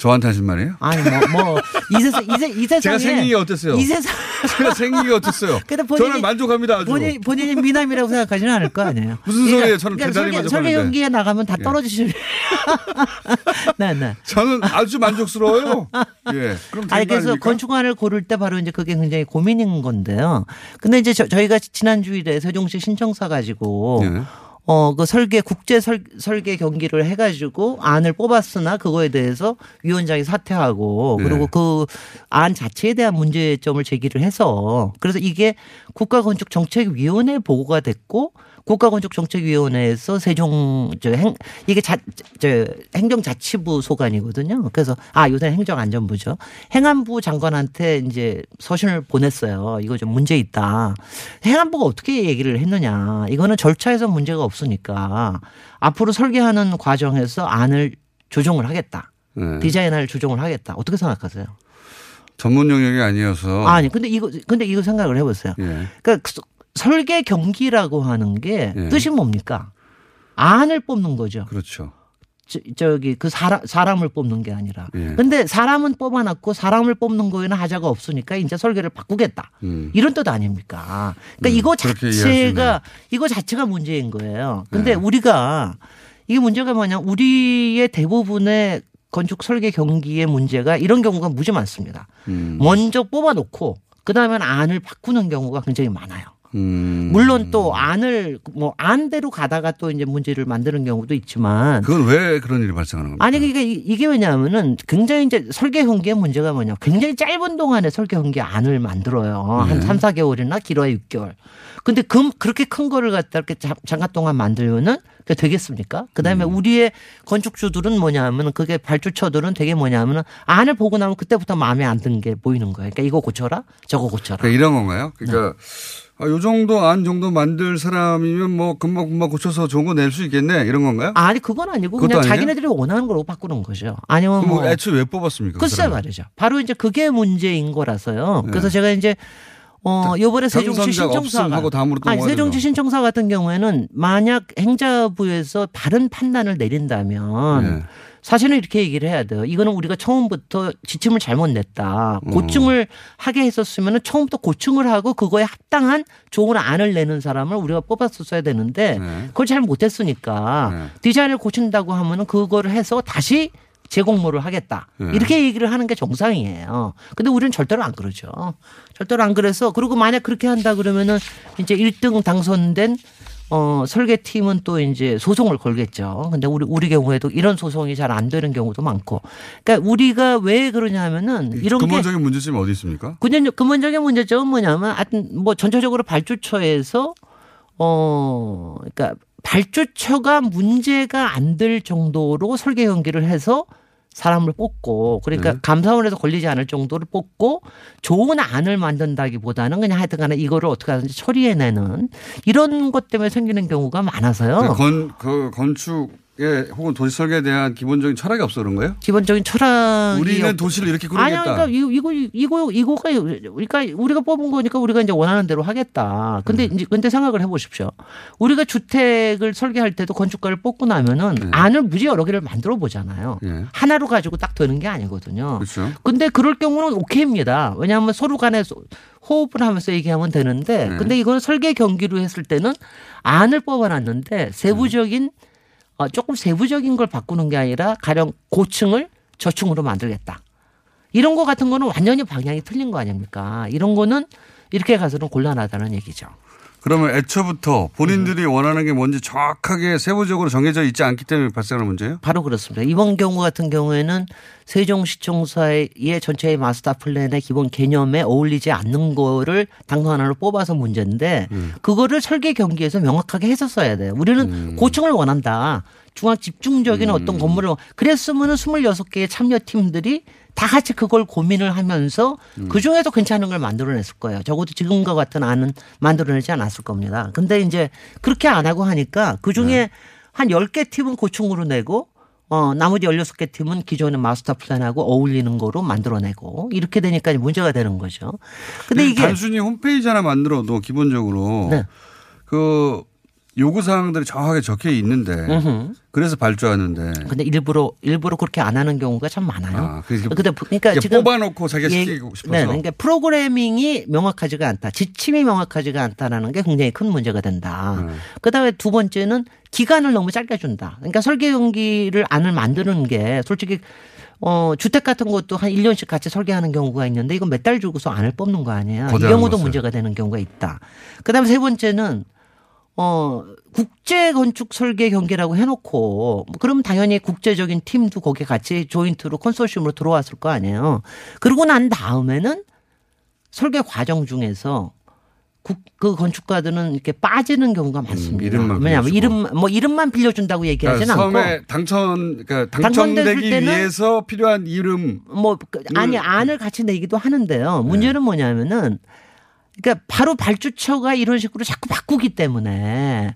저한테 하신 말이에요? 아니 뭐뭐이 세상 이, 세, 이 세상에 제가 생긴 게 어땠어요? 이 세상 제가 생긴 게 어땠어요? 근데 본인이- 저는 만족합니다. 아주. 본인 본인이 미남이라고 생각하지는 않을 거 아니에요. 무슨 소리예요? 저는 그러니까 대단히 만족하는데. 설계 연기에 나가면 다 예. 떨어지실. 네, 네. 저는 아주 만족스러워요. 예. 그럼 아니 그래서? 건축안을 고를 때 바로 이제 그게 굉장히 고민인 건데요. 근데 이제 저, 저희가 지난 주일에 세종시 신청사 가지고 예. 어, 그 설계, 국제 설, 설계 경기를 해가지고 안을 뽑았으나 그거에 대해서 위원장이 사퇴하고 네. 그리고 그안 자체에 대한 문제점을 제기를 해서 그래서 이게 국가건축정책위원회 보고가 됐고 국가건축정책위원회에서 세종 저 행 이게 자, 저 행정자치부 소관이거든요. 그래서 아 요새 행정안전부죠. 행안부 장관한테 이제 서신을 보냈어요. 이거 좀 문제 있다. 행안부가 어떻게 얘기를 했느냐. 이거는 절차에서 문제가 없으니까 앞으로 설계하는 과정에서 안을 조정을 하겠다. 네. 디자인을 조정을 하겠다. 어떻게 생각하세요? 전문 영역이 아니어서. 아니 근데 이거 근데 이거 생각을 해보세요. 예. 그러니까 그 설계 경기라고 하는 게 예. 뜻이 뭡니까? 안을 뽑는 거죠. 그렇죠. 저, 기그 사람 사람을 뽑는 게 아니라. 예. 근데 사람은 뽑아놨고 사람을 뽑는 거에는 하자가 없으니까 이제 설계를 바꾸겠다. 음. 이런 뜻 아닙니까? 그러니까 음, 이거 자체가 이거 자체가 문제인 거예요. 근데 네. 우리가 이게 문제가 뭐냐? 우리의 대부분의 건축 설계 경기의 문제가 이런 경우가 무지 많습니다. 음. 먼저 뽑아놓고 그 다음에는 안을 바꾸는 경우가 굉장히 많아요. 음. 물론 또 안을 뭐 안대로 가다가 또 이제 문제를 만드는 경우도 있지만 그건 왜 그런 일이 발생하는 겁니까? 아니 그러니까 이- 이게 왜냐하면은 굉장히 이제 설계 현기의 문제가 뭐냐 굉장히 짧은 동안에 설계 현기 안을 만들어요 한 네. 3, 4개월이나 길어야 6개월 근데 그 그렇게 큰 거를 갖다 이렇게 잠- 잠깐 동안 만들면은 그게 되겠습니까? 그다음에 음. 우리의 건축주들은 뭐냐 하면은 그게 발주처들은 되게 뭐냐 하면은 안을 보고 나면 그때부터 마음에 안 든 게 보이는 거예요. 그러니까 이거 고쳐라 저거 고쳐라. 그러니까 이런 건가요? 그러니까 네. 아, 요 정도 안 정도 만들 사람이면 뭐 금방 금방 고쳐서 좋은 거 낼 수 있겠네 이런 건가요? 아니 그건 아니고 그냥 아니에요? 자기네들이 원하는 걸로 바꾸는 거죠. 아니면 뭐뭐 애초에 왜 뽑았습니까? 그 글쎄 사람을? 말이죠. 바로 이제 그게 문제인 거라서요. 네. 그래서 제가 이제 어 요번에 세종시 신청사가 아니 세종시? 신청사 같은 경우에는 만약 행자부에서 다른 판단을 내린다면 네. 사실은 이렇게 얘기를 해야 돼요. 이거는 우리가 처음부터 지침을 잘못 냈다. 음. 고충을 하게 했었으면 처음부터 고충을 하고 그거에 합당한 좋은 안을 내는 사람을 우리가 뽑았었어야 되는데 네. 그걸 잘 못했으니까 디자인을 고친다고 하면은 그거를 해서 다시 재공모를 하겠다. 네. 이렇게 얘기를 하는 게 정상이에요. 근데 우리는 절대로 안 그러죠. 절대로 안 그래서 그리고 만약 그렇게 한다 그러면은 이제 1등 당선된 어, 설계팀은 또 이제 소송을 걸겠죠. 근데 우리, 우리 경우에도 이런 소송이 잘 안 되는 경우도 많고. 그러니까 우리가 왜 그러냐 하면은 이런 게 근본적인 문제점이 어디 있습니까? 근본- 근본적인 문제점은 뭐냐면 하여튼 뭐 전체적으로 발주처에서 어 그러니까 발주처가 문제가 안 될 정도로 설계 연기를 해서 사람을 뽑고 그러니까 네. 감사원에서 걸리지 않을 정도를 뽑고 좋은 안을 만든다기보다는 그냥 하여튼 간에 이거를 어떻게 하든지 처리해내는 이런 것 때문에 생기는 경우가 많아서요. 건, 그 건축에 혹은 도시 설계에 대한 기본적인 철학이 없어 그런 거예요? 기본적인 철학이 우리는 없- 도시를 이렇게 꾸리겠다. 그러니까 이거 이거 이거 이거가 그러니까 우리가 뽑은 거니까 우리가 이제 원하는 대로 하겠다. 근데 네. 이제 근데 생각을 해 보십시오. 우리가 주택을 설계할 때도 건축가를 뽑고 나면은 네. 안을 무지 여러 개를 만들어 보잖아요. 예. 하나로 가지고 딱 되는 게 아니거든요. 그렇죠. 근데 그럴 경우는 오케이입니다. 왜냐하면 서로 간에 소- 호흡을 하면서 얘기하면 되는데 네. 근데 이거는 설계 경기로 했을 때는 안을 뽑아놨는데 세부적인 어, 조금 세부적인 걸 바꾸는 게 아니라 가령 고층을 저층으로 만들겠다. 이런 거 같은 거는 완전히 방향이 틀린 거 아닙니까? 이런 거는 이렇게 가서는 곤란하다는 얘기죠. 그러면 애초부터 본인들이 원하는 게 뭔지 정확하게 세부적으로 정해져 있지 않기 때문에 발생하는 문제예요? 바로 그렇습니다. 이번 경우 같은 경우에는 세종시청사의 전체의 마스터 플랜의 기본 개념에 어울리지 않는 거를 당선 하나로 뽑아서 문제인데 그거를 설계 경기에서 명확하게 했었어야 돼요. 우리는 고층을 원한다. 중앙 집중적인 어떤 건물을 그랬으면은 26개의 참여팀들이 다 같이 그걸 고민을 하면서 그 중에서 괜찮은 걸 만들어냈을 거예요. 적어도 지금과 같은 안은 만들어내지 않았을 겁니다. 근데 이제 그렇게 안 하고 하니까 그 중에 한 10개 팀은 고층으로 내고 어, 나머지 16개 팀은 기존의 마스터 플랜하고 어울리는 거로 만들어내고 이렇게 되니까 문제가 되는 거죠. 근데 이게 단순히 홈페이지 하나 만들어도 기본적으로 네. 그 요구 사항들이 정확하게 적혀 있는데 음흠. 그래서 발주하는데 근데 일부러 일부러 그렇게 안 하는 경우가 참 많아요. 아, 그러니까 이게 지금 뽑아놓고 자기가 예, 시키고 싶어서. 네, 그러니까 프로그래밍이 명확하지가 않다. 지침이 명확하지가 않다라는 게 굉장히 큰 문제가 된다. 음. 그다음에 두 번째는 기간을 너무 짧게 준다. 그러니까 설계 경기를 안을 만드는 게 솔직히 어, 주택 같은 것도 한 1년씩 같이 설계하는 경우가 있는데 이건 몇 달 주고서 안을 뽑는 거 아니에요. 이 경우도. 문제가 되는 경우가 있다. 그 다음에 세 번째는 어, 국제 건축 설계 경기라고 해놓고, 그러면 당연히 국제적인 팀도 거기에 같이 조인트로 컨소시엄으로 들어왔을 거 아니에요. 그러고 난 다음에는 설계 과정 중에서 국, 그 건축가들은 이렇게 빠지는 경우가 많습니다. 음, 이름만 왜냐하면. 이름, 뭐 이름만 빌려준다고 얘기하진 그러니까 않고. 처음에 당천 그러니까 당첨되기 위해서 필요한 이름 뭐 그, 아니 음. 안을 같이 내기도 네. 하는데요. 문제는 뭐냐면은 그러니까 바로 발주처가 이런 식으로 자꾸 바꾸기 때문에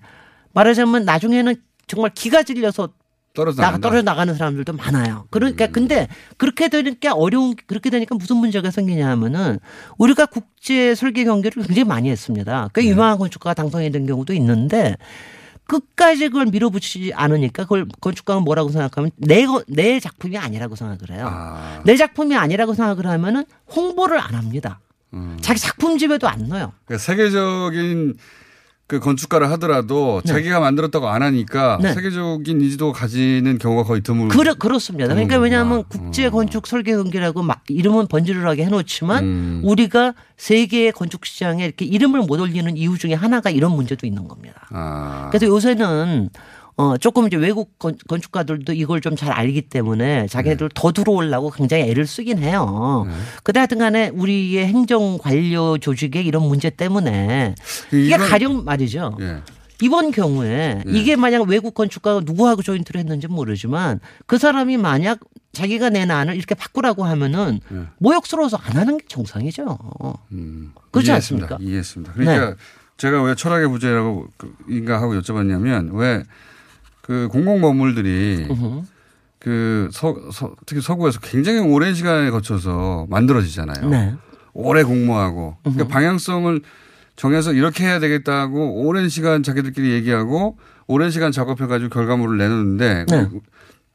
말하자면 나중에는 정말 기가 질려서 떨어져 나, 나간다. 떨어져 나가는 사람들도 많아요. 음. 그러니까 근데 그렇게 되니까 어려운 그렇게 되니까 무슨 문제가 생기냐 하면은 우리가 국제 설계 경기를 굉장히 많이 했습니다. 꽤 네. 유명한 건축가가 당선이 된 경우도 있는데 끝까지 그걸 밀어붙이지 않으니까 그걸 건축가가 뭐라고 생각하면 내, 거- 내 작품이 아니라고 생각을 해요. 내 작품이 아니라고 생각을 하면은 홍보를 안 합니다. 음. 자기 작품집에도 안 넣어요. 그러니까 세계적인 그 건축가를 하더라도 네. 자기가 만들었다고 안 하니까 네. 세계적인 인지도 가지는 경우가 거의 드물. 그렇, 그렇습니다. 그러니까. 왜냐하면 국제 건축 설계 경기라고 막 이름은 번지르르하게 해놓지만 음. 우리가 세계의 건축 시장에 이렇게 이름을 못 올리는 이유 중에 하나가 이런 문제도 있는 겁니다. 아. 그래서 요새는 어 조금 이제 외국 건, 건축가들도 이걸 좀 잘 알기 때문에 자기네들 더 들어오려고 굉장히 애를 쓰긴 해요. 근데 하여튼 간에 우리의 행정 관료 조직의 이런 문제 때문에 이게 이건- 가령 말이죠. 예. 이번 경우에 이게 만약 외국 건축가가 누구하고 조인트를 했는지 모르지만 그 사람이 만약 자기가 낸 안을 이렇게 바꾸라고 하면은 모욕스러워서 안 하는 게 정상이죠. 그렇지 이해했습니다. 않습니까? 이해했습니다. 그러니까 네. 제가 왜 철학의 부재라고 그- 인가 하고 여쭤봤냐면 왜 그 공공 건물들이 그 서, 서, 특히 서구에서 굉장히 오랜 시간에 거쳐서 만들어지잖아요. 네. 오래 공모하고 그러니까 방향성을 정해서 이렇게 해야 되겠다고 오랜 시간 자기들끼리 얘기하고 오랜 시간 작업해가지고 결과물을 내놓는데 네.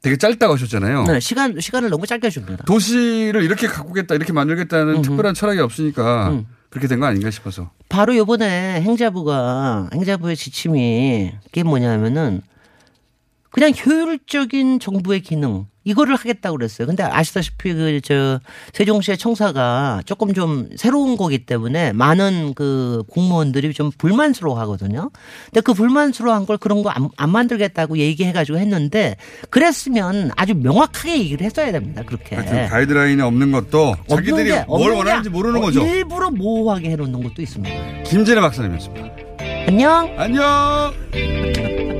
되게 짧다고 하셨잖아요. 네, 시간 시간을 너무 짧게 줍니다. 도시를 이렇게 가꾸겠다 이렇게 만들겠다는 특별한 철학이 없으니까 음. 그렇게 된 거 아닌가 싶어서. 바로 요번에 행자부가 행자부의 지침이 이게 뭐냐면은 그냥 효율적인 정부의 기능 이거를 하겠다고 그랬어요. 근데 아시다시피 그 저 세종시의 청사가 조금 좀 새로운 거기 때문에 많은 그 공무원들이 좀 불만스러워 하거든요. 근데 그 불만스러워한 걸 그런 거안 안 만들겠다고 얘기해 가지고 했는데 그랬으면 아주 명확하게 얘기를 했어야 됩니다. 그렇게. 가이드라인이 없는 것도 자기들이 없는 게- 뭘 원하는지 모르는 거죠. 일부러 모호하게 해놓는 것도 있습니다. 김진애 박사님이었습니다. 안녕. 안녕.